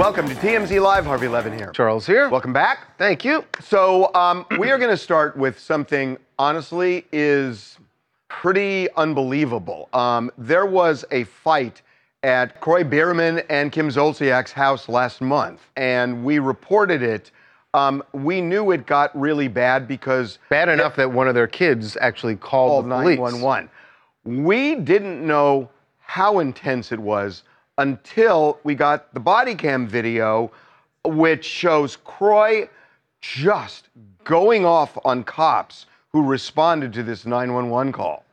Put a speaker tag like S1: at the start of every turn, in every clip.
S1: Welcome to TMZ Live. Harvey Levin here.
S2: Charles here.
S1: Welcome back.
S2: Thank you.
S1: So um, we are going to start with something. Honestly, is pretty unbelievable. Um, there was a fight at Kroy Biermann and Kim Zolciak's house last month, and we reported it. Um, we knew it got really bad because
S2: Bad enough that one of their kids actually called,
S1: called
S2: the police.
S1: 911. We didn't know how intense it was until we got the body cam video, which shows Kroy just going off on cops who responded to this 911 call.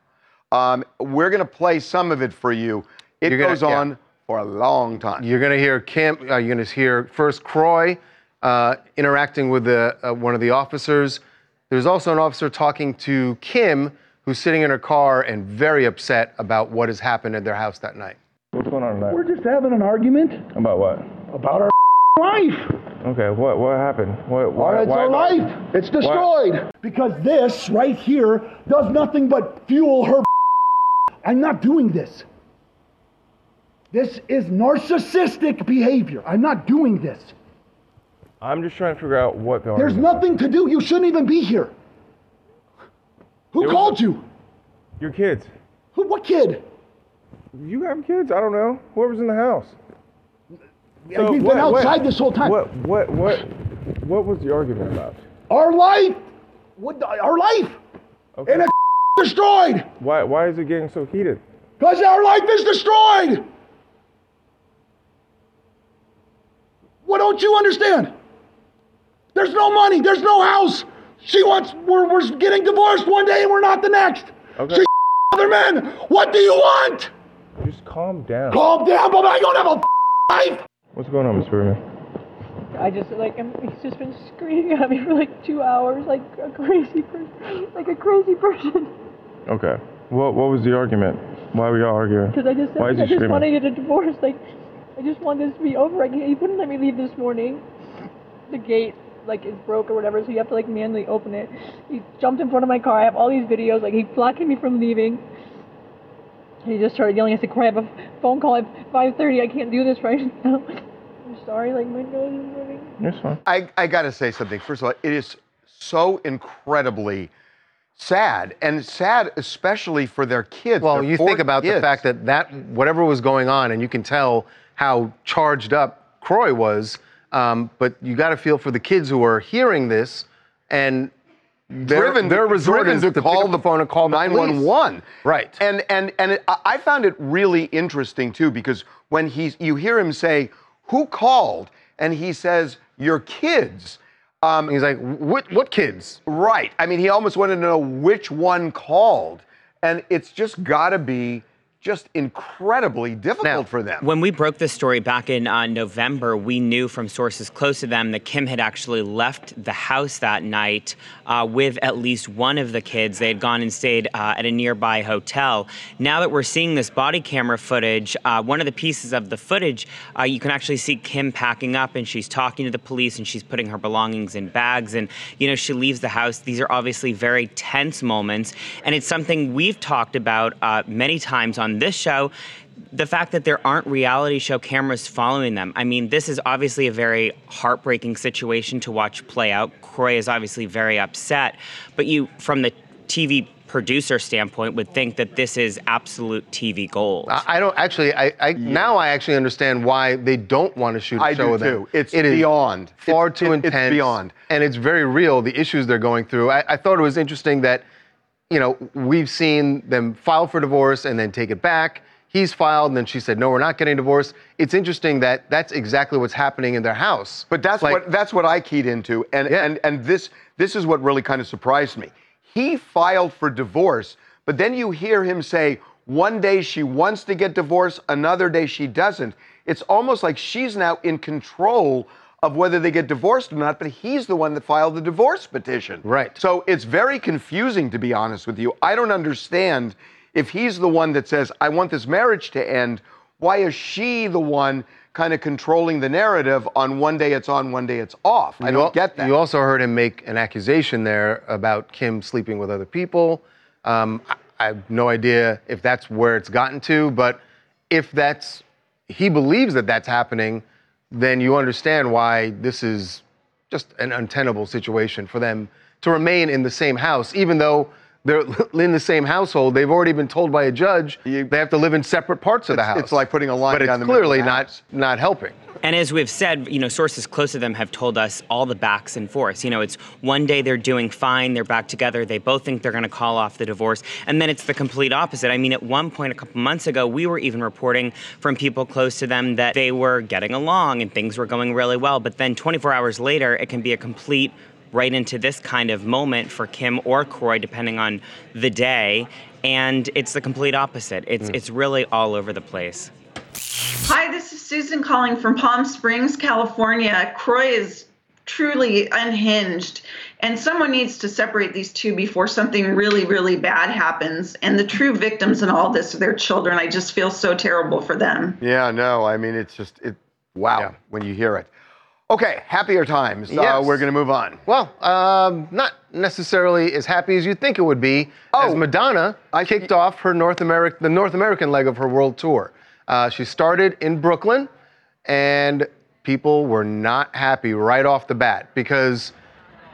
S1: Um, we're going to play some of it for you. It
S2: You're gonna-
S1: goes
S2: yeah.
S1: on for a long time.
S2: You're going to hear Kim. Uh, you're going to hear first Kroy uh, interacting with the, uh, one of the officers. There's also an officer talking to Kim, who's sitting in her car and very upset about what has happened at their house that night.
S3: What's going on tonight?
S4: We're just having an argument
S3: About what?
S4: about our life.
S3: Okay, what what happened? What, why,
S4: it's
S3: why-
S4: our life. It's destroyed. Because this right here does nothing but fuel her. I'm not doing this. This is narcissistic behavior. I'm not doing this.
S3: I'm just trying to figure out what the
S4: There's nothing to do. You shouldn't even be here. Who
S3: There was
S4: called you?
S3: Your kids.
S4: Who? What kid?
S3: You have kids? I don't know. Whoever's in the house. So
S4: We've
S3: what-
S4: been
S3: what-
S4: outside this whole time.
S3: What what what what was the argument about?
S4: Our life. What? the- Our life.
S3: Okay.
S4: And it's destroyed.
S3: Why why is it getting so heated?
S4: Because our life is destroyed. What don't you understand? There's no money. There's no house. She wants. We're, we're getting divorced one day and we're not the next.
S3: Okay.
S4: She other men. What do you want?
S3: Just calm down.
S4: Calm down, but I don't have a life.
S3: What's going on, Miss Biermann?
S5: I just like I'm, he's just been screaming at me for like two hours, like a crazy person, like a crazy person.
S3: Okay. What what was the argument? Why were y'all arguing?
S5: Because I just
S3: Why is
S5: I
S3: he
S5: just
S3: screaming?
S5: want to get a divorce. Like I just want this to be over. I can't, he wouldn't let me leave this morning. The gate like is broke or whatever, so you have to like manually open it. He jumped in front of my car. I have all these videos. Like he's blocking me from leaving. And he just started yelling. I said, "Corey, I have a phone call at 5:30. I can't do this right now." I'm sorry. Like my nose is running.
S3: It's fine.
S1: I, I got to say something. First of all, it is so incredibly sad, and sad especially for their kids.
S2: Well,
S1: their
S2: you think about the fact that that whatever was going on, and you can tell how charged up Kroy was. Um, but you got to feel for the kids who are hearing this, and they're,
S1: driven,
S2: they're resorting
S1: driven to, call
S2: pick the phone and call
S1: 911.
S2: Right.
S1: And and and it, I- I found it really interesting too because when he's you hear him say, "Who called?" and he says, "Your kids." Um,
S2: He's like, what, what kids?
S1: right. I mean, he almost wanted to know which one called, and it's just got to be just incredibly difficult
S2: Now,
S1: for them.
S6: When we broke this story back in uh, November, we knew from sources close to them that Kim had actually left the house that night uh, with at least one of the kids. They had gone and stayed uh, at a nearby hotel. Now that we're seeing this body camera footage, uh, one of the pieces of the footage, uh, you can actually see Kim packing up and she's talking to the police and she's putting her belongings in bags. And, you know, she leaves the house. These are obviously very tense moments. And it's something we've talked about uh, many times on this show the fact that there aren't reality show cameras following them. I mean, this is obviously a very heartbreaking situation to watch play out. Kroy is obviously very upset, but you, from the TV producer standpoint, would think that this is absolute TV gold.
S2: I I don't actually. I, I now I actually understand why they don't want to shoot a
S1: I
S2: show
S1: do
S2: with them.
S1: too. It's
S2: It is
S1: beyond.
S2: far
S1: It's-
S2: too
S1: it- it's beyond.
S2: and it's very real. The issues they're going through. I, I thought it was interesting that, you know, we've seen them file for divorce and then take it back. He's filed, and then she said, "No, we're not getting divorced." It's interesting that that's exactly what's happening in their house.
S1: But that's
S2: Like-
S1: what that's what I keyed into, and
S2: Yeah.
S1: and and this this is what really kind of surprised me. He filed for divorce, but then you hear him say, One day she wants to get divorced, another day she doesn't. It's almost like she's now in control of whether they get divorced or not, but he's the one that filed the divorce petition.
S2: Right.
S1: So it's very confusing, to be honest with you. I don't understand if he's the one that says, I want this marriage to end, why is she the one kind of controlling the narrative on one day it's on, one day it's off? I don't
S2: al-
S1: get that.
S2: You also heard him make an accusation there about Kim sleeping with other people. Um, I, I have no idea if that's where it's gotten to, but if that's he believes that that's happening, then you understand why this is just an untenable situation for them to remain in the same house, even though they're in the same household. They've already been told by a judge they have to live in separate parts of the house.
S1: it's like putting a line
S2: but
S1: down the middle of
S2: clearly not not helping.
S6: And as we've said, you know, sources close to them have told us all the backs and forths. You know, it's one day they're doing fine, they're back together, they both think they're going to call off the divorce, and then it's the complete opposite. I mean, at one point a couple months ago, we were even reporting from people close to them that they were getting along and things were going really well, but then 24 hours later, it can be a complete right into this kind of moment for Kim or Kroy, depending on the day, and it's the complete opposite. It's hmm. it's really all over the place.
S7: Hi, this is Susan calling from Palm Springs, California. Croy is truly unhinged, and someone needs to separate these two before something really, really bad happens. And the true victims in all this are their children. I just feel so terrible for them.
S1: Yeah, no, I mean, it's just, it. wow,
S2: Yeah.
S1: when you hear it. Okay, happier times. Uh, we're going to move on.
S2: Well, um, not necessarily as happy as you'd think it would be, as
S1: Oh.
S2: Madonna
S1: I-
S2: kicked off her North American, the North American leg of her world tour. Uh, she started in Brooklyn, and people were not happy right off the bat because,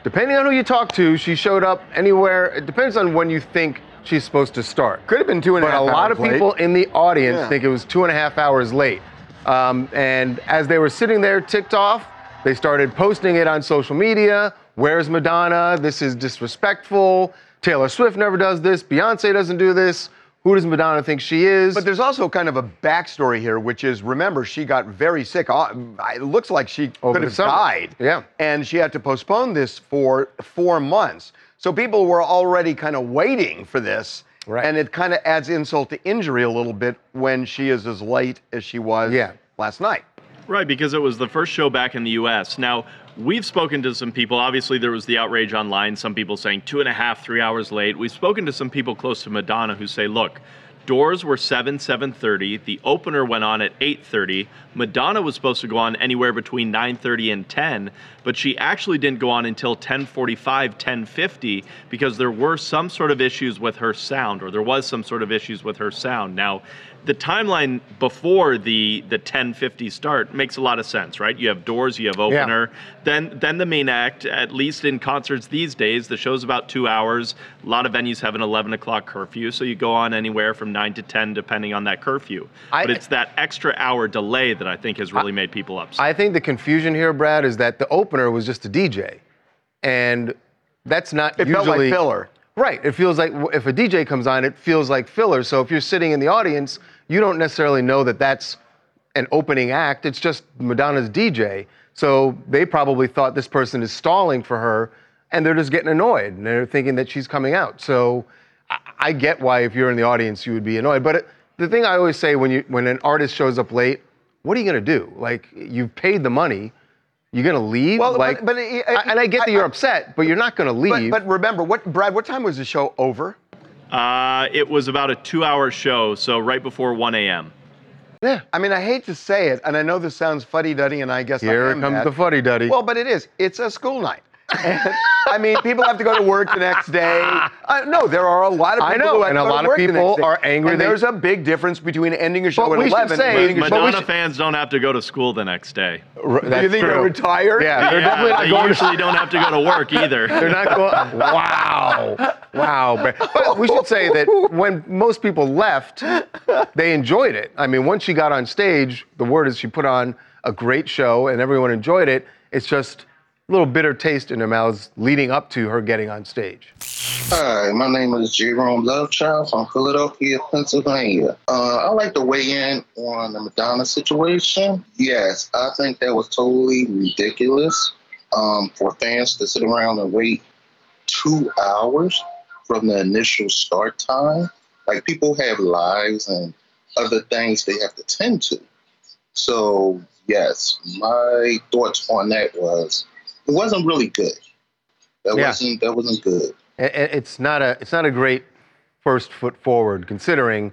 S2: depending on who you talk to, she showed up anywhere. It depends on when you think she's supposed to start.
S1: Could have been two and a
S2: But a lot of
S1: late.
S2: people in the audience
S1: Yeah.
S2: think it was two and a half hours late. Um, and as they were sitting there ticked off, they started posting it on social media. Where's Madonna? This is disrespectful. Taylor Swift never does this. Beyonce doesn't do this. Who does Madonna think she is?
S1: But there's also kind of a backstory here, which is remember, she got very sick. Uh, It looks like she
S2: Over
S1: could have
S2: summer.
S1: died.
S2: Yeah.
S1: And she had to postpone this for four months. So people were already kind of waiting for this.
S2: Right.
S1: And it kind of adds insult to injury a little bit when she is as late as she was
S2: Yeah.
S1: last night.
S8: Right, because it was the first show back in the U.S. Now, we've spoken to some people. Obviously, there was the outrage online, some people saying two and a half, three hours late. We've spoken to some people close to Madonna who say, look, doors were 7, 7.30. The opener went on at 8.30. Madonna was supposed to go on anywhere between 9.30 and 10, but she actually didn't go on until 10.45, 10.50, because there were some sort of issues with her sound, or there was some sort of issues with her sound. Now, the timeline before the the 10:50 start makes a lot of sense, right? You have doors, you have opener, then then the main act. At least in concerts these days, the show's about two hours. A lot of venues have an 11 o'clock curfew, so you go on anywhere from nine to 10, depending on that curfew.
S2: I-
S8: but it's that extra hour delay that I think has really made people upset.
S2: I think the confusion here, Brad, is that the opener was just a DJ, and that's not
S1: It
S2: usually
S1: felt like filler.
S2: Right. It feels like if a DJ comes on, it feels like filler. So if you're sitting in the audience, you don't necessarily know that that's an opening act. It's just Madonna's DJ. So they probably thought this person is stalling for her, and they're just getting annoyed, and they're thinking that she's coming out. So I, I get why if you're in the audience, you would be annoyed. But it, the thing I always say when you when an artist shows up late, what are you gonna do? Like you've paid the money. You're gonna leave,
S1: Well,
S2: like,
S1: but it-
S2: I- and I get that
S1: I-
S2: you're
S1: I-
S2: upset, but you're not gonna
S1: But,
S2: leave.
S1: but remember, what Brad? What time was the show over?
S8: Uh, it was about a two-hour show, so right before 1 a.m.
S2: yeah.
S1: I mean, I hate to say it, and I know this sounds fuddy-duddy, and I guess
S2: Here
S1: I
S2: it
S1: am
S2: comes
S1: that.
S2: the fuddy-duddy.
S1: Well, but it is. It's a school night. And, I mean, people have to go to work the next day. Uh, no, there are a lot of
S2: I
S1: people
S2: know,
S1: who have
S2: and
S1: to
S2: a
S1: go to
S2: lot of
S1: work the
S2: people are angry
S1: And
S2: they-
S1: there's a big difference between ending a show
S2: But
S1: at
S2: we
S1: 11
S2: say-
S1: and ending a show
S8: Madonna
S2: should-
S8: fans don't have to go to school the next day.
S2: R-
S1: Do you
S2: that's
S1: think they're retired?
S2: Yeah, they're
S8: Yeah,
S2: definitely not
S8: they
S2: going.
S8: usually don't have to go to work either.
S2: They're not going. Wow, wow. But, but we should say that when most people left, they enjoyed it. I mean, once she got on stage, the word is she put on a great show, and everyone enjoyed it. It's just a little bitter taste in their mouths leading up to her getting on stage.
S9: Hi, my name is Jerome Lovechild from Philadelphia, Pennsylvania. Uh, I'd like to weigh in on the Madonna situation. Yes, I think that was totally ridiculous um, for fans to sit around and wait two hours from the initial start time. Like people have lives and other things they have to tend to. So yes, my thoughts on that was it wasn't really good. That
S2: Yeah.
S9: wasn't that wasn't good.
S2: I- I- It's not a it's not a great first foot forward considering,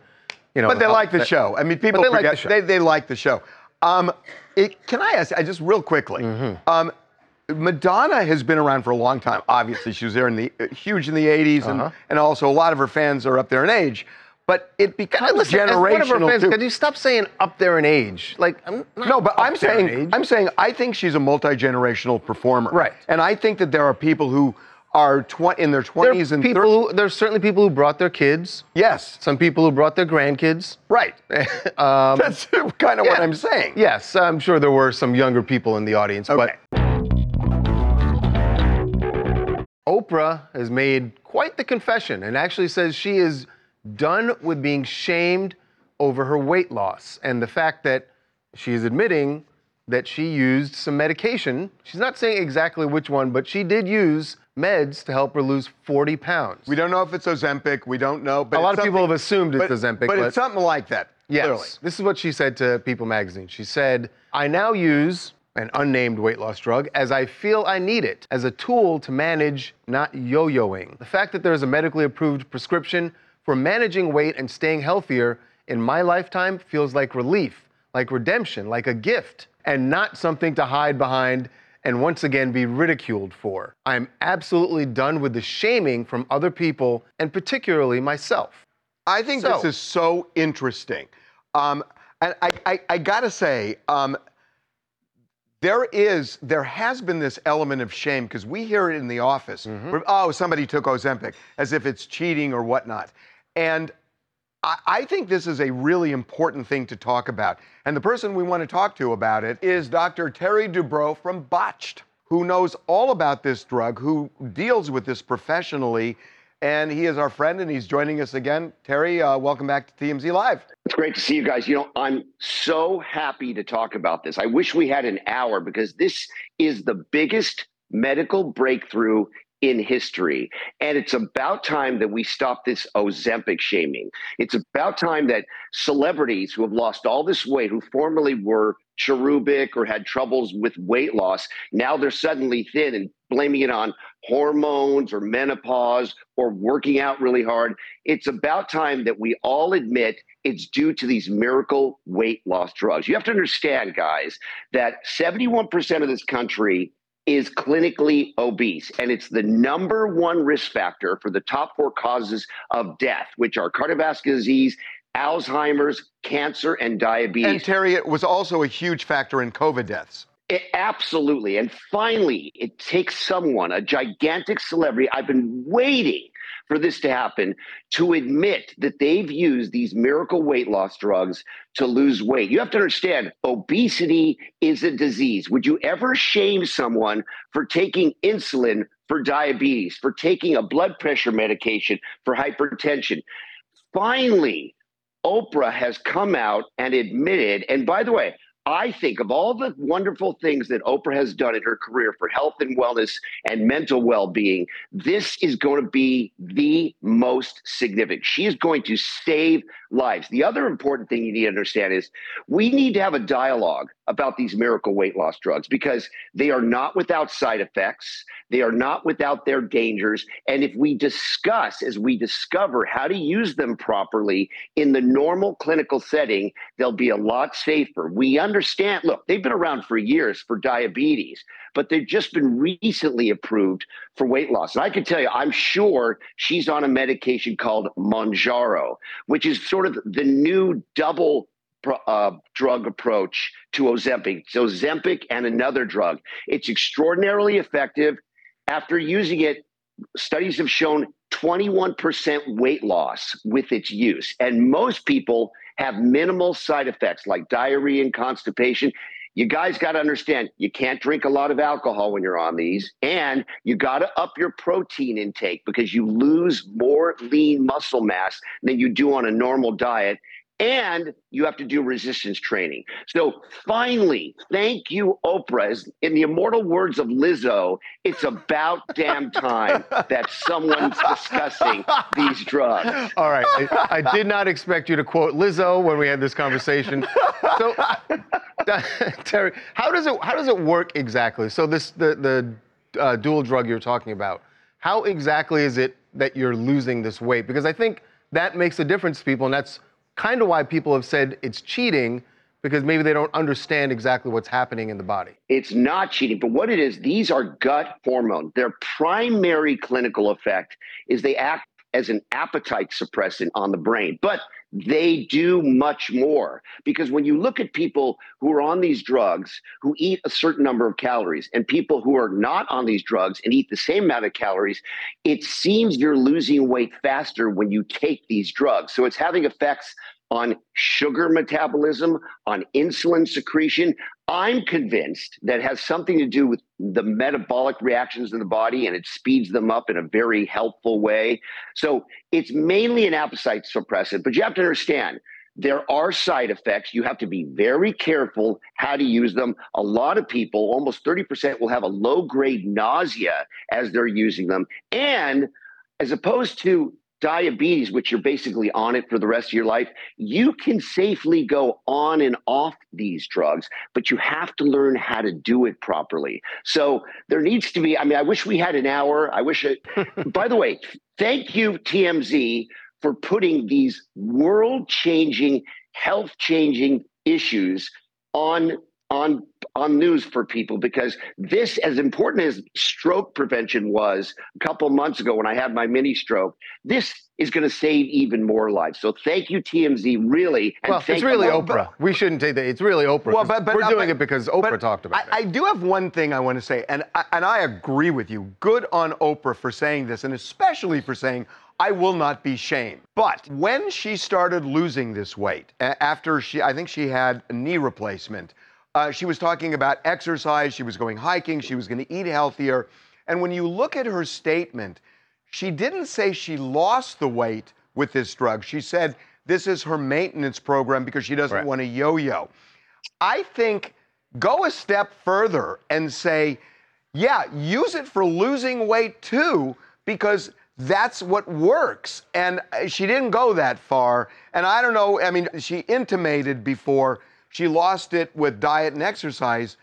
S2: you know.
S1: But they
S2: how-
S1: like the
S2: that-
S1: show. I mean, people
S2: But they like the show.
S1: they they like the show. Um, it, can I ask? I just real quickly.
S2: Mm-hmm.
S1: Um, Madonna has been around for a long time. Obviously, she was there in the uh, huge in the '80s, and
S2: Uh-huh.
S1: and also a lot of her fans are up there in age. But it becomes
S2: Listen, as one of her
S1: generational.
S2: fans,
S1: too.
S2: could you stop saying up there in age? Like, I'm not
S1: No, but I'm saying. I'm saying I think she's a multi generational performer.
S2: Right.
S1: And I think that there are people who are tw- in their 20s
S2: are
S1: and
S2: people
S1: 30s.
S2: who, there's certainly people who brought their kids.
S1: Yes.
S2: Some people who brought their grandkids.
S1: Right.
S2: um,
S1: That's kind of what. I'm saying.
S2: Yes, I'm sure there were some younger people in the audience,
S1: Okay.
S2: but Oprah has made quite the confession and actually says she is done with being shamed over her weight loss and the fact that she is admitting that she used some medication. She's not saying exactly which one, but she did use meds to help her lose 40 pounds.
S1: We don't know if it's Ozempic. We don't know. But
S2: A lot of people have assumed it's
S1: but,
S2: Ozempic,
S1: But,
S2: but-
S1: it's something like that.
S2: Yes.
S1: Clearly.
S2: This is what she said to People magazine. She said, I now use an unnamed weight loss drug as I feel I need it, as a tool to manage not yo yoing. The fact that there is a medically approved prescription for managing weight and staying healthier in my lifetime feels like relief, like redemption, like a gift, and not something to hide behind and once again be ridiculed for. I'm absolutely done with the shaming from other people and particularly myself.
S1: I think this is so interesting. Um, and I, I, I got to say, um, there is, there has been this element of shame because we hear it in the office.
S2: Mm-hmm.
S1: where, oh, somebody took Ozempic as if it's cheating or whatnot. And I, I think this is a really important thing to talk about. And the person we want to talk to about it is Dr. Terry Dubrow from Botched, who knows all about this drug, who deals with this professionally. And he is our friend, and he's joining us again. Terry, uh, welcome back to TMZ Live.
S10: It's great to see you guys. You know, I'm so happy to talk about this. I wish we had an hour because this is the biggest medical breakthrough in history. And it's about time that we stop this Ozempic shaming. It's about time that celebrities who have lost all this weight, who formerly were cherubic or had troubles with weight loss, now they're suddenly thin and blaming it on hormones or menopause or working out really hard. It's about time that we all admit it's due to these miracle weight loss drugs. You have to understand, guys, that 71% of this country is clinically obese, and it's the number one risk factor for the top four causes of death, which are cardiovascular disease, Alzheimer's, cancer, and diabetes.
S1: And Terry, it was also a huge factor in COVID deaths.
S10: It, absolutely. And finally, it takes someone, a gigantic celebrity. I've been waiting for this to happen to admit that they've used these miracle weight loss drugs to lose weight. You have to understand obesity is a disease. Would you ever shame someone for taking insulin for diabetes, for taking a blood pressure medication for hypertension? Finally, Oprah has come out and admitted, and by the way, I think of all the wonderful things that Oprah has done in her career for health and wellness and mental well being, this is going to be the most significant. She is going to save lives. The other important thing you need to understand is we need to have a dialogue about these miracle weight loss drugs because they are not without side effects, they are not without their dangers. And if we discuss, as we discover how to use them properly in the normal clinical setting, they'll be a lot safer. We understand, look, they've been around for years for diabetes, but they've just been recently approved for weight loss. And I can tell you, I'm sure she's on a medication called Mounjaro, which is sort of the new double uh, drug approach to Ozempic. It's Ozempic and another drug. It's extraordinarily effective. After using it, studies have shown 21% weight loss with its use. And most people have minimal side effects like diarrhea and constipation. You guys got to understand you can't drink a lot of alcohol when you're on these, and you got to up your protein intake because you lose more lean muscle mass than you do on a normal diet. And you have to do resistance training. So finally, thank you, Oprah. As in the immortal words of Lizzo, it's about damn time that someone's discussing these drugs.
S2: All right. I, I did not expect you to quote Lizzo when we had this conversation. So, Terry, how does it how does it work exactly? So this the the uh, dual drug you're talking about. How exactly is it that you're losing this weight? Because I think that makes a difference to people, and that's kind of why people have said it's cheating because maybe they don't understand exactly what's happening in the body.
S10: It's not cheating, but what it is, these are gut hormones. Their primary clinical effect is they act as an appetite suppressant on the brain. But they do much more because when you look at people who are on these drugs who eat a certain number of calories and people who are not on these drugs and eat the same amount of calories, it seems you're losing weight faster when you take these drugs. So it's having effects on sugar metabolism, on insulin secretion. I'm convinced that has something to do with the metabolic reactions in the body and it speeds them up in a very helpful way. So it's mainly an appetite suppressant, but you have to understand there are side effects. You have to be very careful how to use them. A lot of people, almost 30%, will have a low grade nausea as they're using them. And as opposed to diabetes, which you're basically on it for the rest of your life, you can safely go on and off these drugs, but you have to learn how to do it properly. So there needs to be, I mean, I wish we had an hour. I wish it, by the way, thank you, TMZ, for putting these world changing, health changing issues on on on news for people because this as important as stroke prevention was a couple months ago when i had my mini stroke this is going to save even more lives. So thank you tmz really
S2: well it's really oprah. We shouldn't take that. It's really oprah well, but, but, we're doing but, it because oprah talked about
S1: I,
S2: it.
S1: i do have one thing i want to say and and i agree with you. Good on oprah for saying this and especially for saying I will not be shamed. But when she started losing this weight, after she, I think she had a knee replacement, uh, she was talking about exercise, she was going hiking, she was going to eat healthier. And when you look at her statement, she didn't say she lost the weight with this drug. She said this is her maintenance program because she doesn't right. want to yo yo. I think go a step further and say, yeah, use it for losing weight too, because that's what works. And uh, she didn't go that far. And I don't know, I mean, she intimated before she lost it with diet and exercise,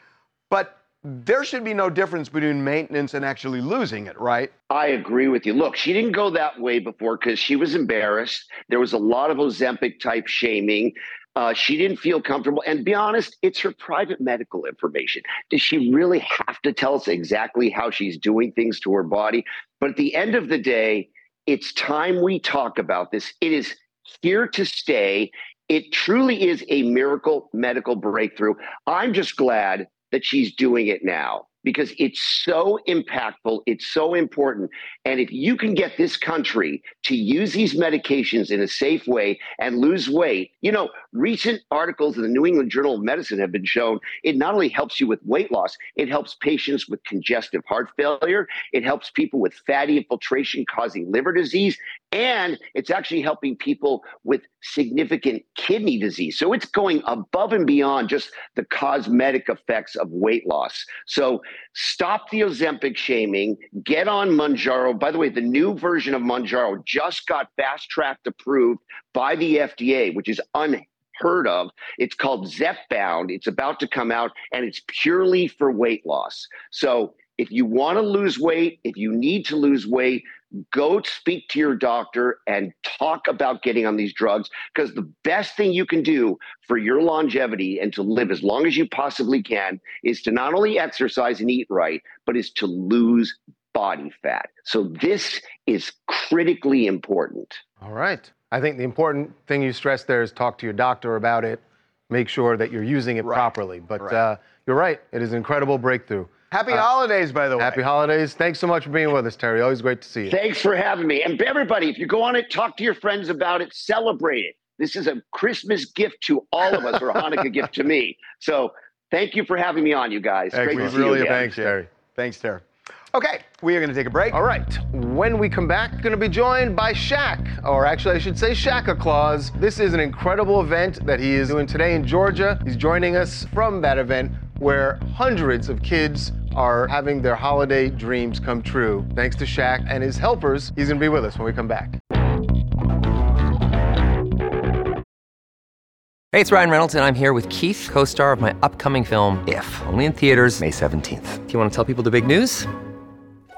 S1: but there should be no difference between maintenance and actually losing it, right?
S10: I agree with you. Look, she didn't go that way before because she was embarrassed. There was a lot of Ozempic type shaming. Uh, she didn't feel comfortable. And be honest, it's her private medical information. Does she really have to tell us exactly how she's doing things to her body? But at the end of the day, it's time we talk about this. It is here to stay. It truly is a miracle medical breakthrough. I'm just glad that she's doing it now because it's so impactful, it's so important. And if you can get this country to use these medications in a safe way and lose weight, you know, recent articles in the New England Journal of Medicine have been shown it not only helps you with weight loss, it helps patients with congestive heart failure, it helps people with fatty infiltration causing liver disease, and it's actually helping people with significant kidney disease. So it's going above and beyond just the cosmetic effects of weight loss. So stop the Ozempic shaming, get on Mounjaro. By the way, the new version of Mounjaro just got fast tracked approved by the FDA, which is unheard of. It's called Zepbound. It's about to come out and it's purely for weight loss. So if you want to lose weight, if you need to lose weight, go speak to your doctor and talk about getting on these drugs because the best thing you can do for your longevity and to live as long as you possibly can is to not only exercise and eat right, but is to lose body fat. So this is critically important.
S2: All right. I think the important thing you stressed there is talk to your doctor about it. Make sure that you're using it right. properly. But right. Uh, you're right. It is an incredible breakthrough.
S1: Happy uh, holidays, by the way.
S2: Happy holidays. Thanks so much for being with us, Terry. Always great to see you.
S10: Thanks for having me. And everybody, if you go on it, talk to your friends about it, celebrate it. This is a Christmas gift to all of us, or a Hanukkah gift to me. So thank you for having me on, you guys.
S2: Thanks,
S10: great
S2: to see really you again. Thanks, Terry.
S1: Thanks, Terry. Okay, we are going to take a break.
S2: All right. When we come back, going to be joined by Shaq, or actually, I should say Shaka Claus. This is an incredible event that he is doing today in Georgia. He's joining us from that event where hundreds of kids are having their holiday dreams come true. Thanks to Shaq and his helpers. He's going to be with us when we come back.
S11: Hey, it's Ryan Reynolds, and I'm here with Keith, co star of my upcoming film, If, only in theaters, May 17th. Do you want to tell people the big news?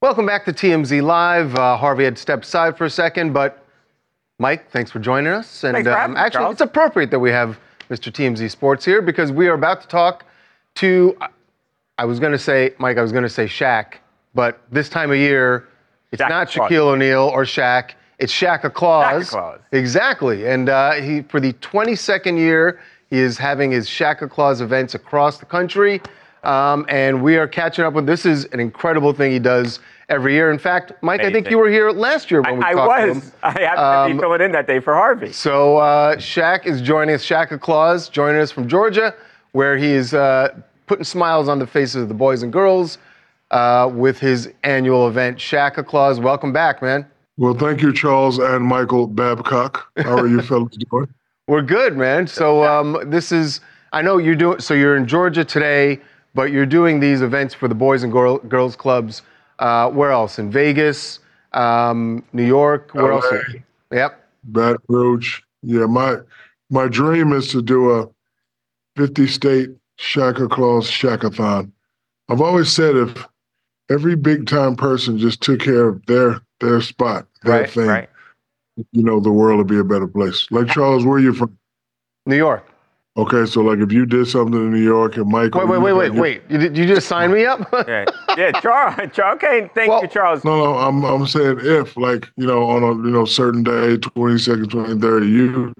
S2: Welcome back to TMZ Live. Uh, Harvey had stepped aside for a second, but Mike, thanks for joining us. And
S12: Thanks for having me,
S2: actually,
S12: Charles.
S2: it's appropriate that we have Mr. TMZ Sports here because we are about to talk to. I was going to say, Mike, I was going to say Shaq, but this time of year, it's
S12: Shaq
S2: not
S12: Claus.
S2: Shaquille O'Neal or Shaq. It's Shaq Claus.
S12: Claus.
S2: Exactly. And uh, he, for the 22nd year, he is having his Shaq Claus events across the country. Um, and we are catching up with this is an incredible thing he does every year. In fact, Mike, I think you were here last year when we
S12: I
S2: talked to
S12: was.
S2: him.
S12: I happened to
S2: Um,
S12: be filling in that day for Harvey.
S2: So uh, Shaq is joining us. Shaq Claus joining us from Georgia, where he is uh, putting smiles on the faces of the boys and girls uh, with his annual event. Shaq Claus, welcome back, man.
S13: Well, thank you, Charles and Michael Babcock. How are you fellas doing?
S2: We're good, man. So um, this is, I know you're doing. So you're in Georgia today, but you're doing these events for the boys and girl, girls clubs. Uh, where else? In Vegas, um, New York. Where else? Yep.
S13: Baton Rouge. Yeah, my my dream is to do a 50 state Shaka Claus Shakathon. I've always said if every big time person just took care of their their spot, their
S2: Right,
S13: thing,
S2: right.
S13: you know, the world would be a better place. Like Charles, where are you from?
S2: New York.
S13: Okay, so like if you did something in New York and Michael,
S2: Wait, wait, wait, wait, wait. You, did you just sign me up?
S12: yeah, yeah, Charles. Charles. Okay, thank you, Charles.
S13: No, no, I'm I'm saying if like you know on a you know certain day, twenty second, twenty third, you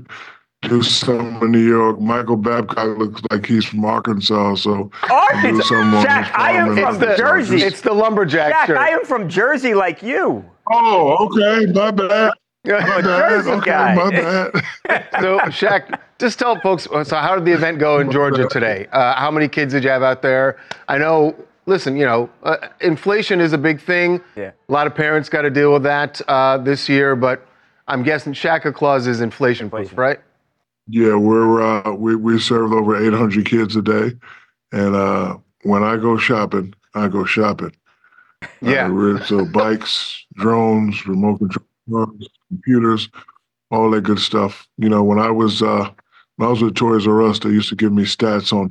S13: do something in New York. Michael Babcock looks like he's from Arkansas, so do
S12: Arkansas.
S13: something on
S12: Shaq,
S13: his
S12: I am from
S13: Arkansas.
S12: Jersey.
S2: It's the lumberjack
S12: Shaq,
S2: shirt.
S12: I am from Jersey like you.
S13: Oh, okay, my bad.
S12: I'm
S13: My bad.
S12: Jersey
S13: Okay,
S12: guy.
S13: my bad.
S2: so, Shaq, just tell folks. So, how did the event go in Georgia today? Uh, how many kids did you have out there? I know. Listen, you know, uh, inflation is a big thing.
S12: Yeah.
S2: A lot of parents got to deal with that uh, this year, but I'm guessing Shaka Claus is inflation proof, right?
S13: Yeah, we're uh, we we serve over 800 kids a day, and uh, when I go shopping, I go shopping.
S2: Yeah.
S13: Uh, so bikes, drones, remote control cars, computers, all that good stuff. You know, when I was uh, when I was with Toys R Us, they used to give me stats on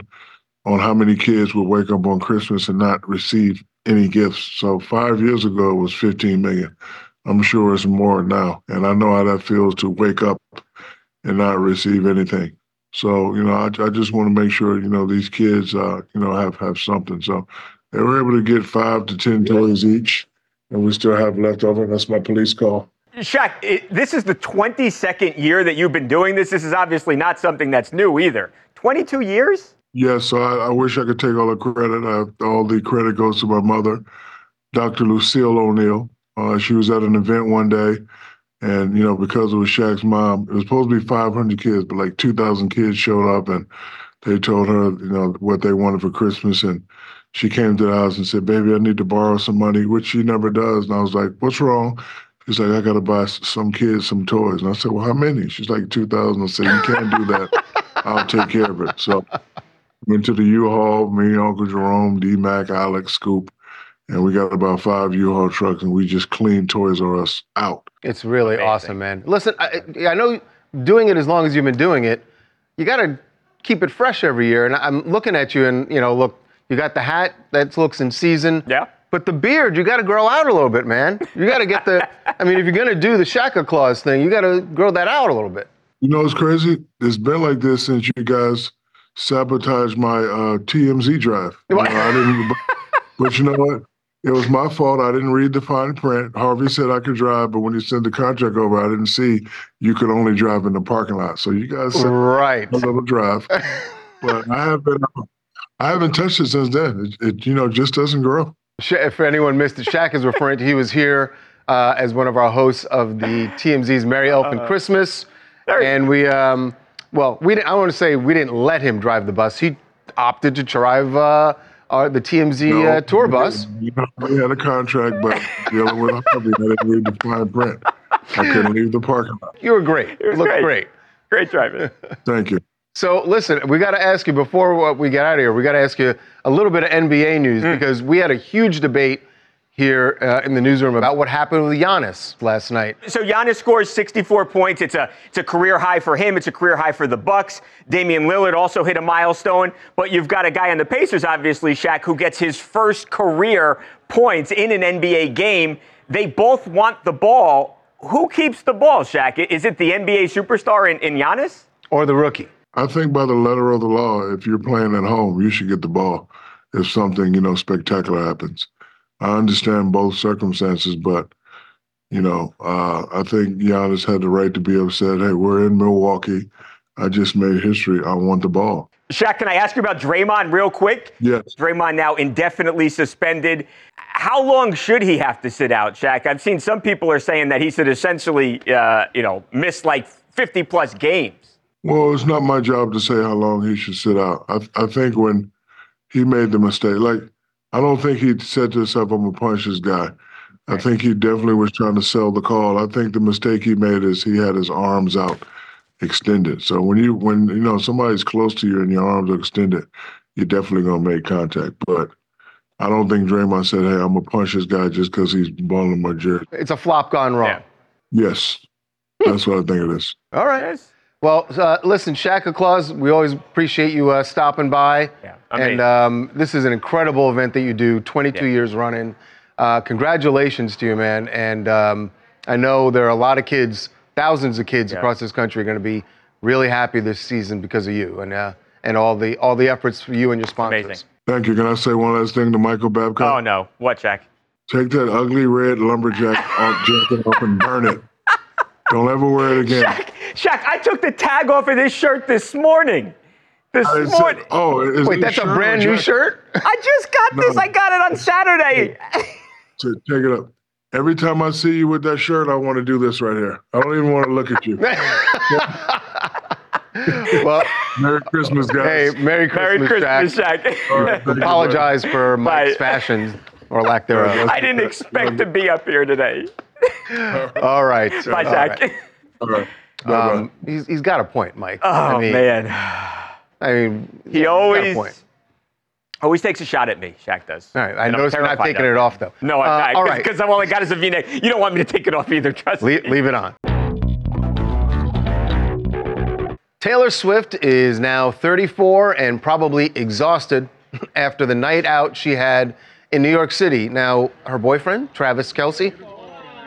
S13: on how many kids would wake up on Christmas and not receive any gifts. So five years ago it was 15 million. I'm sure it's more now, and I know how that feels to wake up and not receive anything. So you know, I, I just want to make sure you know these kids, uh, you know, have have something. So they were able to get five to ten toys each, and we still have leftover. And that's my police call.
S12: Shaq, it, this is the 22nd year that you've been doing this. This is obviously not something that's new either. 22 years?
S13: Yes, so I, I wish I could take all the credit. Uh, all the credit goes to my mother, Dr. Lucille O'Neal. Uh, she was at an event one day, and you know, because it was Shaq's mom, it was supposed to be 500 kids, but like 2,000 kids showed up, and they told her, you know, what they wanted for Christmas, and she came to the house and said, "Baby, I need to borrow some money," which she never does. And I was like, "What's wrong?" She's like, "I got to buy some kids some toys." And I said, "Well, how many?" She's like, 2,000. I said, "You can't do that. I'll take care of it." So went to the U-Haul, me, Uncle Jerome, D-Mac, Alex, Scoop, and we got about five U-Haul trucks, and we just cleaned Toys R Us out.
S2: It's really awesome, man. Listen, I, I know doing it as long as you've been doing it, you got to keep it fresh every year. And I'm looking at you, and you know, look, you got the hat that looks in season.
S12: Yeah.
S2: But the beard, you got to grow out a little bit, man. You got to get the. I mean, if you're gonna do the Shaka Claus thing, you got to grow that out a little bit.
S13: You know, it's crazy. It's been like this since you guys sabotaged my uh, TMZ drive. You know, I didn't, but, but you know what? It was my fault. I didn't read the fine print. Harvey said I could drive, but when he sent the contract over, I didn't see you could only drive in the parking lot. So you guys
S2: right.
S13: a little drive. but I haven't I haven't touched it since then. It, it you know just doesn't grow.
S2: Sha- For anyone missed it, Shaq is referring to he was here uh, as one of our hosts of the TMZ's Merry Elfin Christmas, and we, um, well, we didn't, I want to say we didn't let him drive the bus. He opted to drive uh, our, the TMZ uh, tour bus.
S13: You know, we had a contract, but dealing with Harvey, I didn't read the fine print. I couldn't leave the parking lot.
S2: You were great. You looked
S12: great.
S2: great.
S12: Great driving.
S13: Thank you.
S2: So listen, we got to ask you before we get out of here. We got to ask you a little bit of NBA news because we had a huge debate here uh, in the newsroom about what happened with Giannis last night.
S12: So Giannis scores 64 points. It's a it's a career high for him. It's a career high for the Bucks. Damian Lillard also hit a milestone. But you've got a guy on the Pacers, obviously, Shaq, who gets his first career points in an NBA game. They both want the ball. Who keeps the ball, Shaq? Is it the NBA superstar in, in Giannis?
S2: Or the rookie?
S13: I think by the letter of the law, if you're playing at home, you should get the ball if something, you know, spectacular happens. I understand both circumstances, but, you know, uh, I think Giannis had the right to be upset. Hey, we're in Milwaukee. I just made history. I want the ball.
S12: Shaq, can I ask you about Draymond real quick?
S13: Yes.
S12: Draymond now indefinitely suspended. How long should he have to sit out, Shaq? I've seen some people are saying that he should essentially, uh, you know, miss like 50 plus games.
S13: Well, it's not my job to say how long he should sit out. I, I think when he made the mistake, like, I don't think he said to himself, I'm going to punch this guy. I think he definitely was trying to sell the call. I think the mistake he made is he had his arms out extended. So when you when you know somebody's close to you and your arms are extended, you're definitely gonna make contact. But I don't think Draymond said, "Hey, I'm gonna punch this guy just because he's balling my jersey."
S2: It's a flop gone wrong.
S13: Yes, that's what I think it is.
S2: All right. Well, uh, listen, Shaka Claus, we always appreciate you uh, stopping by. Yeah,
S12: amazing.
S2: and um, this is an incredible event that you do, 22 years running. Uh, congratulations to you, man. And um, I know there are a lot of kids, thousands of kids across this country, are going to be really happy this season because of you and uh, and all the all the efforts for you and your sponsors.
S12: Amazing.
S13: Thank you. Can I say one last thing to Michael Babcock?
S12: Oh no, what, Shaq?
S13: Take that ugly red lumberjack off, jacket off and burn it. Don't ever wear it again.
S12: Shaq, Shaq, I took the tag off of this shirt this morning. This
S13: I said-
S12: morning.
S13: oh, is
S2: Wait,
S13: it
S2: that's a
S13: shirt
S2: brand new shirt?
S12: I just got this. I got it on Saturday.
S13: To take it up. Every time I see you with that shirt, I want to do this right here. I don't even want to look at you.
S2: well,
S13: Merry Christmas, guys.
S2: Hey, Merry Christmas,
S12: Merry Christmas,
S2: Shaq.
S12: Shaq.
S13: All right, thank you,
S2: Apologize for Mike's
S12: Bye.
S2: fashion or lack thereof.
S12: I didn't expect to be up here today.
S2: All right.
S12: Bye,
S2: All
S12: Shaq.
S2: right.
S13: All right.
S2: Um, he's, he's got a point, Mike.
S12: Oh
S2: I mean,
S12: man,
S2: I mean,
S12: he
S2: he's got a
S12: always
S2: point.
S12: always takes a shot at me. Shaq does.
S2: All right, I
S12: And I'm
S2: noticed you're not taking
S12: of
S2: it off though.
S12: No,
S2: Uh,
S12: I'm
S2: all
S12: not.
S2: right.
S12: Because I've only got his V-neck. You don't want me to take it off either. Trust me.
S2: leave, leave it on. Taylor Swift is now 34 and probably exhausted after the night out she had in New York City. Now, her boyfriend, Travis Kelce,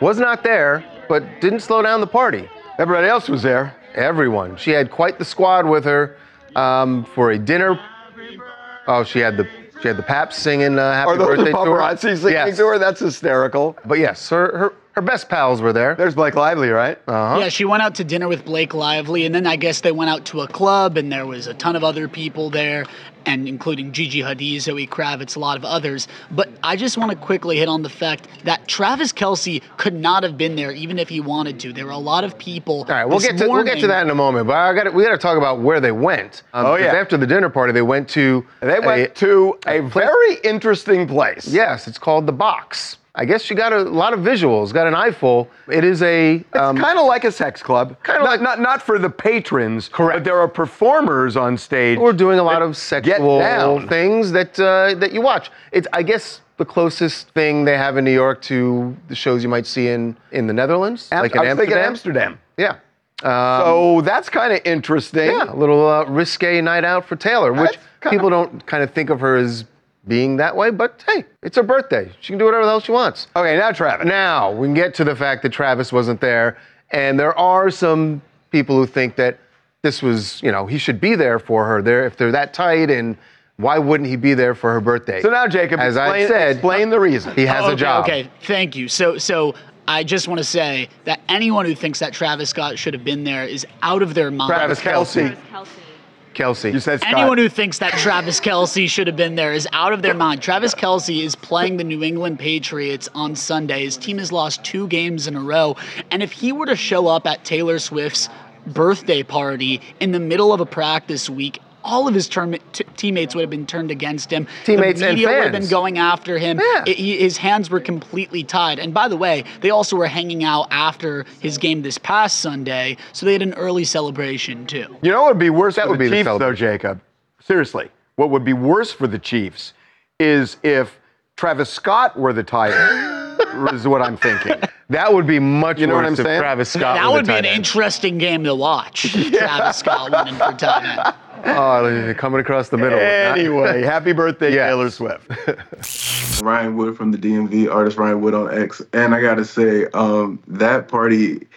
S2: was not there, but didn't slow down the party.
S1: Everybody else was there.
S2: Everyone. She had quite the squad with her um, for a dinner. Oh, she had the she had the Paps singing uh, "Happy
S1: Are those
S2: Birthday"
S1: the
S2: to her.
S1: paparazzi singing
S2: Yes.
S1: to her? That's hysterical.
S2: But yes, her, her her best pals were there.
S1: There's Blake Lively, right?
S2: Uh-huh.
S14: Yeah, she went out to dinner with Blake Lively, and then I guess they went out to a club, and there was a ton of other people there, and including Gigi Hadid, Zoe Kravitz, a lot of others. But I just want to quickly hit on the fact that Travis Kelce could not have been there, even if he wanted to. There were a lot of people.
S2: All right, we'll get to we'll get to that in a moment. But I got we got to talk about where they went. Um,
S1: Oh, yeah.
S2: After the dinner party, they went to
S1: They went to a very interesting place.
S2: yes, it's called the Box. I guess she got a lot of visuals, got an eyeful. It is a
S1: It's
S2: um,
S1: kind of like a sex club.
S2: Kinda
S1: not,
S2: like-
S1: not not for the patrons.
S2: Correct.
S1: But there are performers on stage.
S2: We're doing a lot of sexual things that uh, that you watch. It's I guess the closest thing they have in New York to the shows you might see in in the Netherlands,
S1: Am-
S2: like in
S1: I was thinking
S2: Amsterdam.
S1: Amsterdam.
S2: Yeah. Um,
S1: So that's kind of interesting.
S2: yeah, a little uh, risque night out for Taylor, which people don't kind of think of her as being that way. But hey, it's her birthday; she can do whatever the hell she wants.
S1: Okay, now Travis.
S2: Now we can get to the fact that Travis wasn't there, and there are some people who think that this was, you know, he should be there for her. There, if they're that tight and why wouldn't he be there for her birthday?
S1: So now, Jacob,
S2: as I said,
S1: explain the reason.
S2: He has
S14: Oh, okay,
S2: a job.
S14: Okay, thank you. So, so I just want to say that anyone who thinks that Travis Scott should have been there is out of their mind.
S2: Travis Kelce. Kelce.
S1: You said Scott.
S14: Anyone who thinks that Travis Kelce should have been there is out of their mind. Travis Kelce is playing the New England Patriots on Sunday. His team has lost two games in a row. And if he were to show up at Taylor Swift's birthday party in the middle of a practice week, all of his term, t- teammates would have been turned against him.
S2: Teammates
S14: the
S2: and
S14: media would have been going after him.
S2: Yeah.
S14: It- he- his hands were completely tied. And by the way, they also were hanging out after his game this past Sunday, so they had an early celebration too.
S1: You know what would be worse
S2: That
S1: for
S2: would
S1: the
S2: be the
S1: Chiefs, though. Jacob? Seriously, what would be worse for the Chiefs is if Travis Scott were the tight end, is what I'm thinking.
S2: That would be much
S1: You know what
S2: worse
S1: I'm
S2: if
S1: saying?
S2: Travis Scott
S14: that would be an
S2: end.
S14: interesting game to watch. Travis Scott winning for tight end.
S2: Oh, coming across the middle.
S1: Anyway, happy birthday,
S2: Yes.
S1: Taylor Swift.
S15: Ryan Wood from the DMV, artist Ryan Wood on X. And I gotta say, um, that party,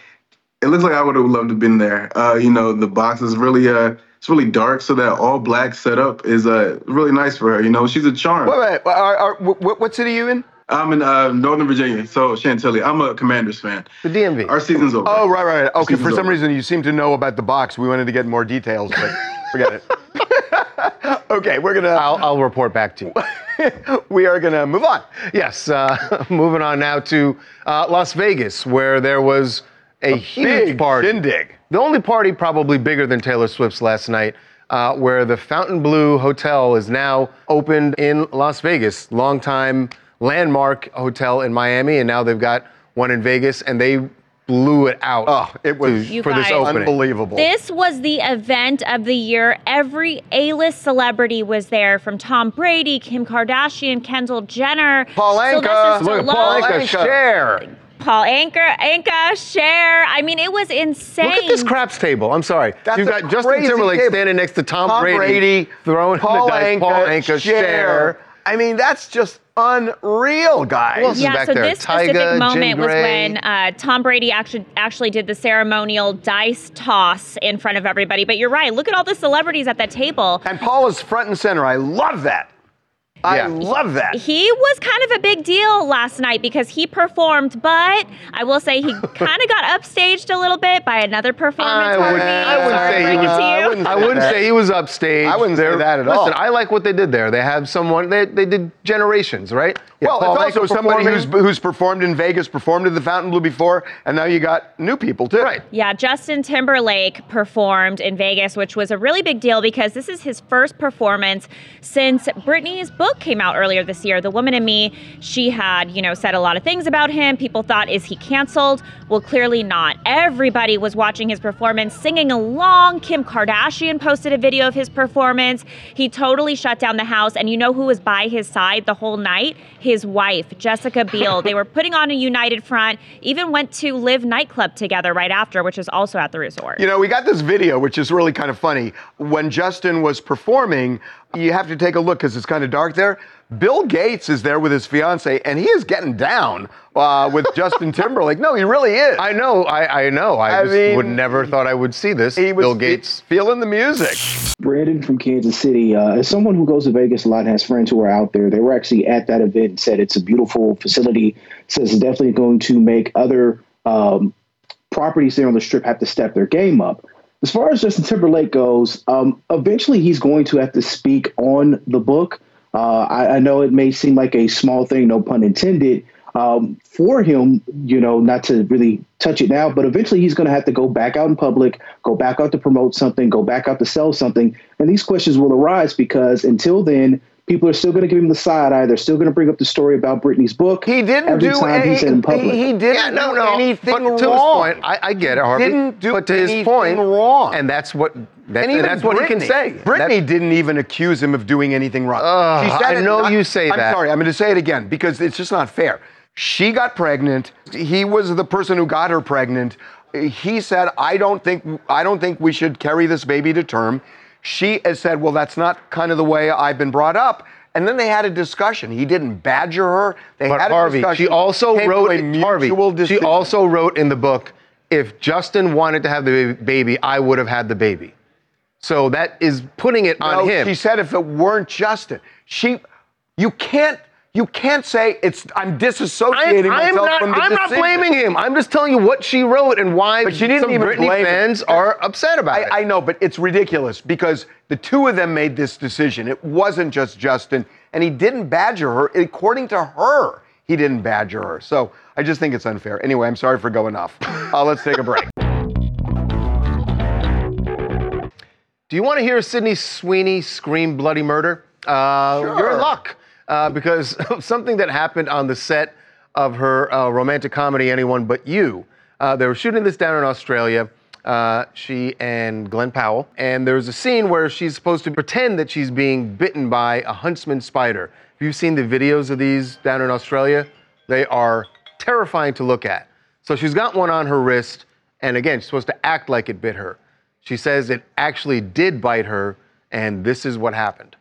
S15: it looks like I would have loved to have been there. Uh, you know, the box is really uh it's really dark, so that all black setup is uh really nice for her. You know, she's a charm.
S1: Wait, wait, are, are, what, what city are you in?
S15: I'm in uh, Northern Virginia, so Chantilly. I'm a Commanders fan.
S2: The DMV.
S15: Our season's over.
S1: Oh, right, right. right. Okay, for some
S15: over.
S1: reason you seem to know about the box. We wanted to get more details, but forget it. okay, we're gonna.
S2: I'll, I'll report back to you.
S1: we are gonna move on.
S2: Yes, uh, moving on now to uh, Las Vegas, where there was a, huge
S1: big
S2: party.
S1: shindig.
S2: The only party probably bigger than Taylor Swift's last night, uh, where the Fontainebleau Hotel is now opened in Las Vegas. Longtime landmark hotel in Miami, and now they've got one in Vegas, and they blew it out.
S1: Oh, it was
S16: You
S2: for this
S16: guys-
S2: opening.
S1: unbelievable.
S16: This was the event of the year. Every A-list celebrity was there, from Tom Brady, Kim Kardashian, Kendall Jenner,
S1: Paul Anka.
S16: Sylvester
S2: Look Paul
S16: Stallone,
S2: Anka,
S1: Anka.
S2: Cher.
S16: Paul Anka, Anka, Cher. I mean, it was insane.
S2: Look at this craps table. I'm sorry.
S1: That's
S2: You've
S1: a
S2: got Justin
S1: crazy
S2: Timberlake
S1: table.
S2: standing next to Tom,
S1: Tom Brady,
S2: throwing
S1: Paul
S2: the dice.
S1: Anka,
S2: Paul Anka,
S1: Cher.
S2: share.
S1: I mean, that's just unreal, guys.
S2: Who
S16: yeah,
S2: back
S16: so
S2: there?
S16: this
S2: Tyga,
S16: specific moment was when uh, Tom Brady actually actually did the ceremonial dice toss in front of everybody. But you're right. Look at all the celebrities at that table.
S1: And Paul is front and center. I love that. I
S2: Yeah.
S1: love that.
S16: He was kind of a big deal last night because he performed, but I will say he kind of got upstaged a little bit by another performance.
S2: I wouldn't, I wouldn't say he was.
S16: to you.
S1: I wouldn't
S2: I
S1: say
S2: wouldn't say he was upstage.
S1: I wouldn't say
S2: They're-
S1: that at
S2: listen,
S1: all.
S2: I like what they did there. They have someone. They, they did generations, right? Yeah,
S1: well,
S2: Paul
S1: it's also somebody who's, who's performed in Vegas, performed at the Fontainebleau before, and now you got new people too.
S2: Right.
S16: Yeah, Justin Timberlake performed in Vegas, which was a really big deal because this is his first performance since Britney's book came out earlier this year, The Woman in Me. She had, you know, said a lot of things about him. People thought, is he canceled? Well, clearly not. Everybody was watching his performance, singing along. Kim Kardashian posted a video of his performance. He totally shut down the house. And you know who was by his side the whole night? His wife, Jessica Biel. they were putting on a united front, even went to LIV nightclub together right after, which is also at the resort.
S1: You know, we got this video, which is really kind of funny. When Justin was performing, you have to take a look because it's kind of dark there. Bill Gates is there with his fiance, and he is getting down uh, with Justin Timberlake. No, he really is.
S2: I know. I, I know. I,
S1: I
S2: just
S1: mean,
S2: would never thought I would see this.
S1: He was
S2: Bill Gates.
S1: feeling the music.
S17: Brandon from Kansas City. Uh, as someone who goes to Vegas a lot and has friends who are out there, they were actually at that event and said it's a beautiful facility. Says it's definitely going to make other um, properties there on the strip have to step their game up. As far as Justin Timberlake goes, um, eventually he's going to have to speak on the book. Uh, I, I know it may seem like a small thing, no pun intended, um, for him, you know, not to really touch it now, but eventually he's going to have to go back out in public, go back out to promote something, go back out to sell something. And these questions will arise because until then, people are still going to give him the side eye. They're still going to bring up the story about Britney's book.
S1: He didn't
S17: every
S1: do
S17: time
S1: any,
S17: he's in public.
S1: He, he didn't
S2: Yeah, no,
S1: do
S2: no.
S1: anything
S2: but to
S1: wrong.
S2: his point, I, I get it, Harvey.
S1: Didn't do
S2: but to his
S1: anything
S2: point,
S1: wrong.
S2: and that's what that,
S1: and even
S2: that's what he can
S1: Britney-
S2: say.
S1: Britney
S2: That-
S1: didn't even accuse him of doing anything wrong.
S2: Ugh,
S1: She said
S2: I know
S1: not-
S2: you say
S1: I'm
S2: that.
S1: sorry. I'm going to say it again because it's just not fair. She got pregnant. He was the person who got her pregnant. He said, "I don't think I don't think we should carry this baby to term." She has said, "Well, that's not kind of the way I've been brought up." And then they had a discussion. He didn't badger her. They
S2: But
S1: had a
S2: Harvey,
S1: discussion.
S2: she also
S1: came
S2: wrote
S1: a
S2: Harvey. She also wrote in the book, if Justin wanted to have the baby, I would have had the baby. So that is putting it on
S1: No,
S2: him.
S1: She said if it weren't Justin, she, you can't, you can't say it's. I'm disassociating
S2: I, am
S1: myself
S2: not,
S1: from the
S2: I'm not blaming him. I'm just telling you what she wrote and why
S1: But she didn't
S2: some
S1: even
S2: Britney
S1: blame
S2: fans
S1: it.
S2: are upset about
S1: I,
S2: it.
S1: I know, but it's ridiculous because the two of them made this decision. It wasn't just Justin, and he didn't badger her. According to her, he didn't badger her. So I just think it's unfair. Anyway, I'm sorry for going off. Uh, let's take a break.
S2: Do you want to hear Sydney Sweeney scream bloody murder? Uh, You're in luck uh, because of something that happened on the set of her uh, romantic comedy, Anyone But You. Uh, they were shooting this down in Australia, uh, she and Glenn Powell, and there's a scene where she's supposed to pretend that she's being bitten by a huntsman spider. Have you've seen the videos of these down in Australia? They are terrifying to look at. So she's got one on her wrist, and again, she's supposed to act like it bit her. She says it actually did bite her, and this is what happened.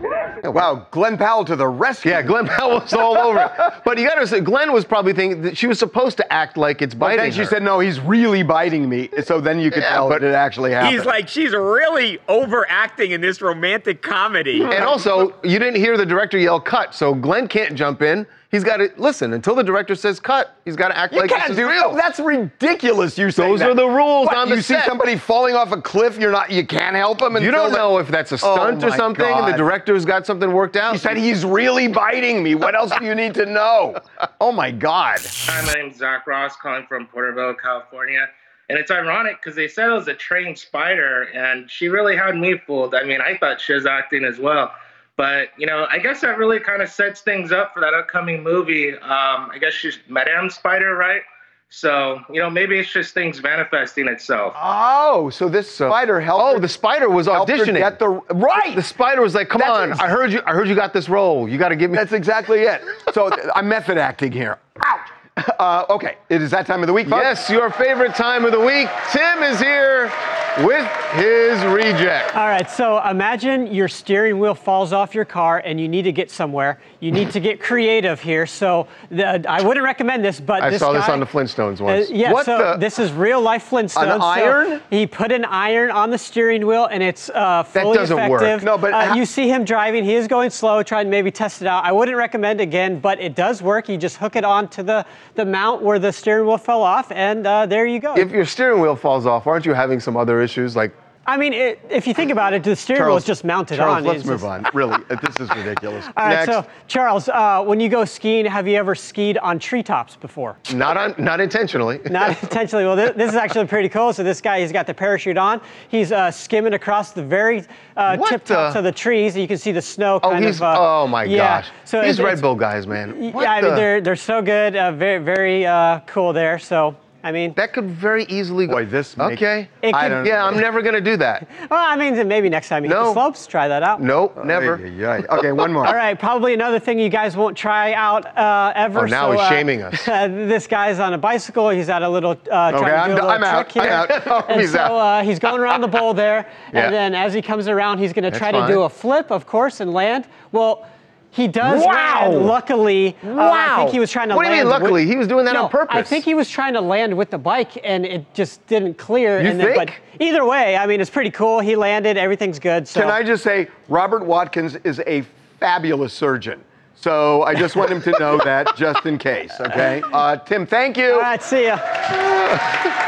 S1: Wow, Glenn Powell to the rescue.
S2: Yeah, Glenn Powell was all over it. But you got to say, Glenn was probably thinking that she was supposed to act like it's biting.
S1: But then she
S2: her.
S1: said, no, he's really biting me. So then you could
S2: Yeah,
S1: tell
S2: but
S1: that it actually happened.
S12: He's like, she's really overacting in this romantic comedy.
S2: And also, you didn't hear the director yell cut, so Glenn can't jump in. He's got to listen until the director says cut. He's got to act
S1: You
S2: like
S1: can't
S2: this is
S1: do
S2: real.
S1: That's ridiculous. You say
S2: Those
S1: that.
S2: are the rules
S1: What,
S2: on the
S1: You see somebody falling off a cliff. You're not. You can't help him.
S2: You don't
S1: the-
S2: know if that's a
S1: Oh
S2: stunt or
S1: my
S2: something, and the director's got something worked out.
S1: He said he's really biting me. What else do you need to know? Oh my God.
S18: Hi, my name's Zach Ross, calling from Porterville, California. And it's ironic because they said it was a trained spider, and she really had me fooled. I mean, I thought she was acting as well. But, you know, I guess that really kind of sets things up for that upcoming movie. Um, I guess she's Madame Spider, right? So, you know, maybe it's just things manifesting itself.
S1: Oh, so this spider helped.
S2: Oh,
S1: her-
S2: the spider was auditioning.
S1: At the right.
S2: The spider was like, "Come
S1: That's
S2: on,
S1: ex-
S2: I heard you. I heard you got this role. You got to give me."
S1: That's exactly it. So I'm method acting here. Ouch. Uh, okay, it is that time of the week, folks.
S2: Yes, your favorite time of the week. Tim is here with his reject.
S19: All right, so imagine your steering wheel falls off your car and you need to get somewhere. You need to get creative here. So the, I wouldn't recommend this, but
S2: I
S19: this
S2: saw this on the Flintstones
S19: Uh,
S2: once.
S19: yeah,
S2: What
S19: so
S2: the?
S19: this is real life Flintstones.
S1: An
S19: So
S1: iron?
S19: he put an iron on the steering wheel, and it's uh, fully
S2: doesn't work.
S19: effective.
S1: No, but
S19: uh,
S1: how-
S19: you see him driving. He is going slow. Try and maybe test it out. I wouldn't recommend again, but it does work. You just hook it onto the the mount where the steering wheel fell off, and uh, there you go.
S2: if your steering wheel falls off, aren't you having some other issues like?
S19: I mean, it, if you think about it, the steering wheel is just mounted
S1: Charles,
S19: on.
S1: let's
S19: It's
S1: move
S19: just-
S1: on. Really, this is ridiculous.
S19: All right,
S2: Next.
S19: so Charles, uh, when you go skiing, have you ever skied on treetops before?
S2: Not on, not intentionally.
S19: Not intentionally. Well, this, this is actually pretty cool. So this guy, he's got the parachute on. He's uh, skimming across the very uh, tip tops
S2: the-
S19: of the trees. You can see the snow
S2: Oh,
S19: kind
S2: he's.
S19: of. Uh,
S2: oh my
S19: yeah.
S2: gosh.
S19: So
S2: these Red Bull guys, man. What
S19: yeah, I mean they're they're so good. Uh, very very uh, cool there. So I mean,
S2: that could very easily go.
S1: Boy, this makes-
S2: okay.
S19: It
S1: I
S19: could-
S1: don't
S2: Yeah, I'm never gonna do that.
S19: well, I mean maybe next time you hit the slopes, try that out.
S2: Nope, never.
S1: Ay, ay, ay. Okay, one more.
S19: All right, probably another thing you guys won't try out uh, ever.
S2: Oh, now
S19: so,
S2: he's
S19: uh,
S2: shaming us.
S19: this guy's on a bicycle. He's at a little uh, trying
S1: Okay,
S19: to
S1: I'm
S19: do a
S1: d-
S19: little
S1: I'm out.
S19: trick here.
S1: I'm out. Oh,
S19: and
S2: he's
S19: so
S2: out.
S19: Uh, he's going around the bowl there,
S2: Yeah.
S19: and then as he comes around, he's going to
S2: That's
S19: try to
S2: fine.
S19: do a flip, of course, and land. Well. He does
S2: Wow.
S19: land, luckily. Uh, I think he was trying to
S2: What do you
S19: land.
S2: mean,
S19: with-
S2: luckily? He was doing that
S19: no,
S2: on purpose.
S19: I think he was trying to land with the bike, and it just didn't clear.
S2: You
S19: and then,
S2: think?
S19: but either way, I mean, it's pretty cool. He landed. Everything's good. So.
S1: Can I just say, Robert Watkins is a fabulous surgeon. So I just want him to know that, just in case. Okay. Uh, Tim, thank you.
S19: All right, see ya.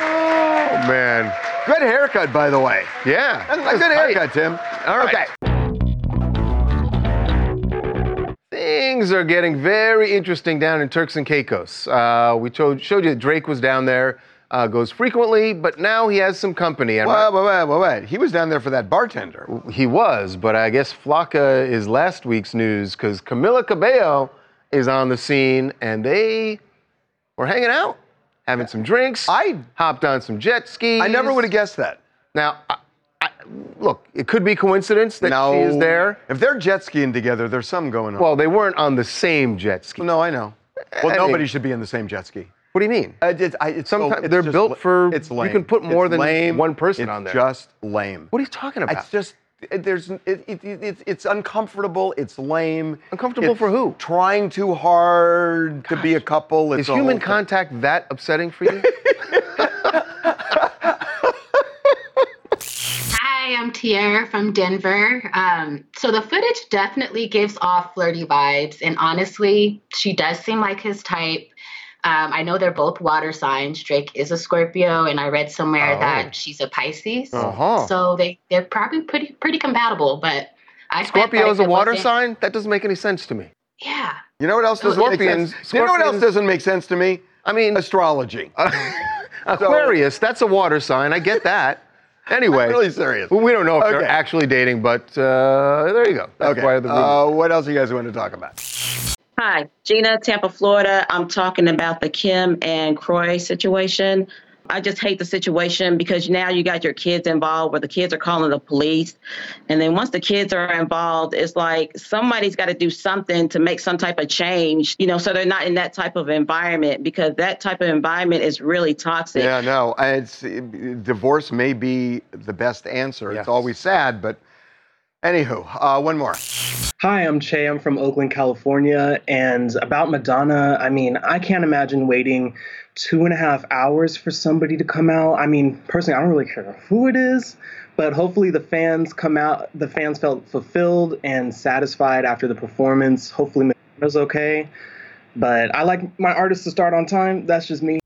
S2: Oh man.
S1: Good haircut, by the way.
S2: Yeah.
S1: That's A good haircut, Tim.
S2: All right.
S1: Okay.
S2: Things are getting very interesting down in Turks and Caicos. Uh, we showed, showed you that Drake was down there, uh, goes frequently, but now he has some company. And
S1: Wait, wait, wait, wait, wait. He was down there for that bartender.
S2: he was, but I guess Flocka is last week's news because Camila Cabello is on the scene and they were hanging out, having some drinks.
S1: I
S2: hopped on some jet skis.
S1: I never would have guessed that.
S2: Now, I, I, look, it could be coincidence that
S1: no,
S2: she is there.
S1: If they're jet skiing together, there's something going on.
S2: Well, they weren't on the same jet ski.
S1: no, I know. Well,
S2: I
S1: nobody
S2: mean-
S1: should be in the same jet ski.
S2: What do you mean?
S1: Uh, it's, I, it's so- it's
S2: they're built
S1: la-
S2: for-
S1: It's lame.
S2: you can put more
S1: It's
S2: than
S1: lame.
S2: one person
S1: It's
S2: on there.
S1: Just lame.
S2: What are you talking about?
S1: It's just eh, there's it, it, it, it's- it's uncomfortable. It's lame.
S2: Uncomfortable
S1: It's
S2: for who?
S1: Trying too hard to be a couple. It's
S2: Is human contact that upsetting for you?
S20: Hi, from Denver. Um, so the footage definitely gives off flirty vibes, and honestly, she does seem like his type. Um, I know they're both water signs. Drake is a Scorpio, and I read somewhere
S2: Oh.
S20: that she's a Pisces.
S2: Uh-huh.
S20: So they they're probably pretty pretty compatible. But I bet
S2: Scorpio
S20: that
S2: is a water
S20: wasn't-
S2: sign? That doesn't make any sense to me.
S20: Yeah.
S1: You know what else doesn't
S2: Scorpions-
S1: make sense? You know what else doesn't make sense to me?
S2: I mean,
S1: astrology.
S2: Aquarius, that's a water sign. I get that. Anyway,
S1: I'm really serious.
S2: Well, we don't know if they're actually dating, but uh, there you go. That's
S1: okay.
S2: the
S1: uh, what else you guys want to talk about?
S21: Hi, Gina, Tampa, Florida. I'm talking about the Kim and Kroy situation. I just hate the situation because now you got your kids involved where the kids are calling the police. And then once the kids are involved, it's like somebody's got to do something to make some type of change, you know, so they're not in that type of environment because that type of environment is really toxic.
S1: Yeah, no, it's divorce may be the best answer. It's always sad, but anywho, uh, one more.
S22: Hi, I'm Che. I'm from Oakland, California. And about Madonna, I mean, I can't imagine waiting two and a half hours for somebody to come out. I mean, personally, I don't really care who it is, but hopefully the fans come out, the fans felt fulfilled and satisfied after the performance. Hopefully, Madonna's okay. But I like my artists to start on time. That's just me.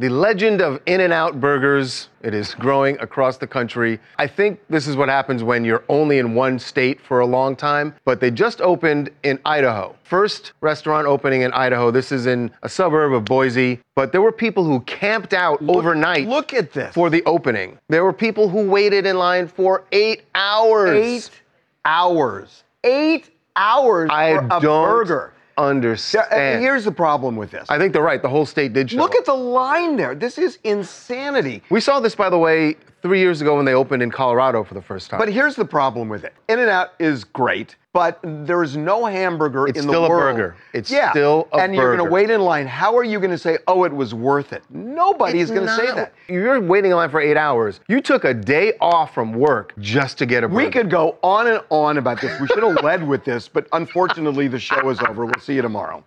S2: The legend of In N Out Burgers, it is growing across the country. I think this is what happens when you're only in one state for a long time, but they just opened in Idaho. First restaurant opening in Idaho. This is in a suburb of Boise, but there were people who camped out overnight.
S1: Look at this.
S2: For the opening. There were people who waited in line for eight hours.
S1: Eight hours. Eight hours
S2: I
S1: for a burger.
S2: Understand.
S1: Yeah, here's the problem with this.
S2: I think they're right. The whole state did show
S1: Look at the line there. This is insanity.
S2: We saw this, by the way, three years ago when they opened in Colorado for the first time.
S1: But here's the problem with it. In and Out is great, but there is no hamburger
S2: It's
S1: in
S2: still
S1: the
S2: a burger. It's
S1: yeah.
S2: still a burger.
S1: and you're going to wait in line. How are you going to say, "Oh, it was worth it"? Nobody
S2: It's
S1: is going to say
S2: not-
S1: that.
S2: You're waiting in line for eight hours. You took a day off from work just to get a burger.
S1: We could go on and on about this. We should have led with this, but unfortunately, the show is over. We'll see you tomorrow.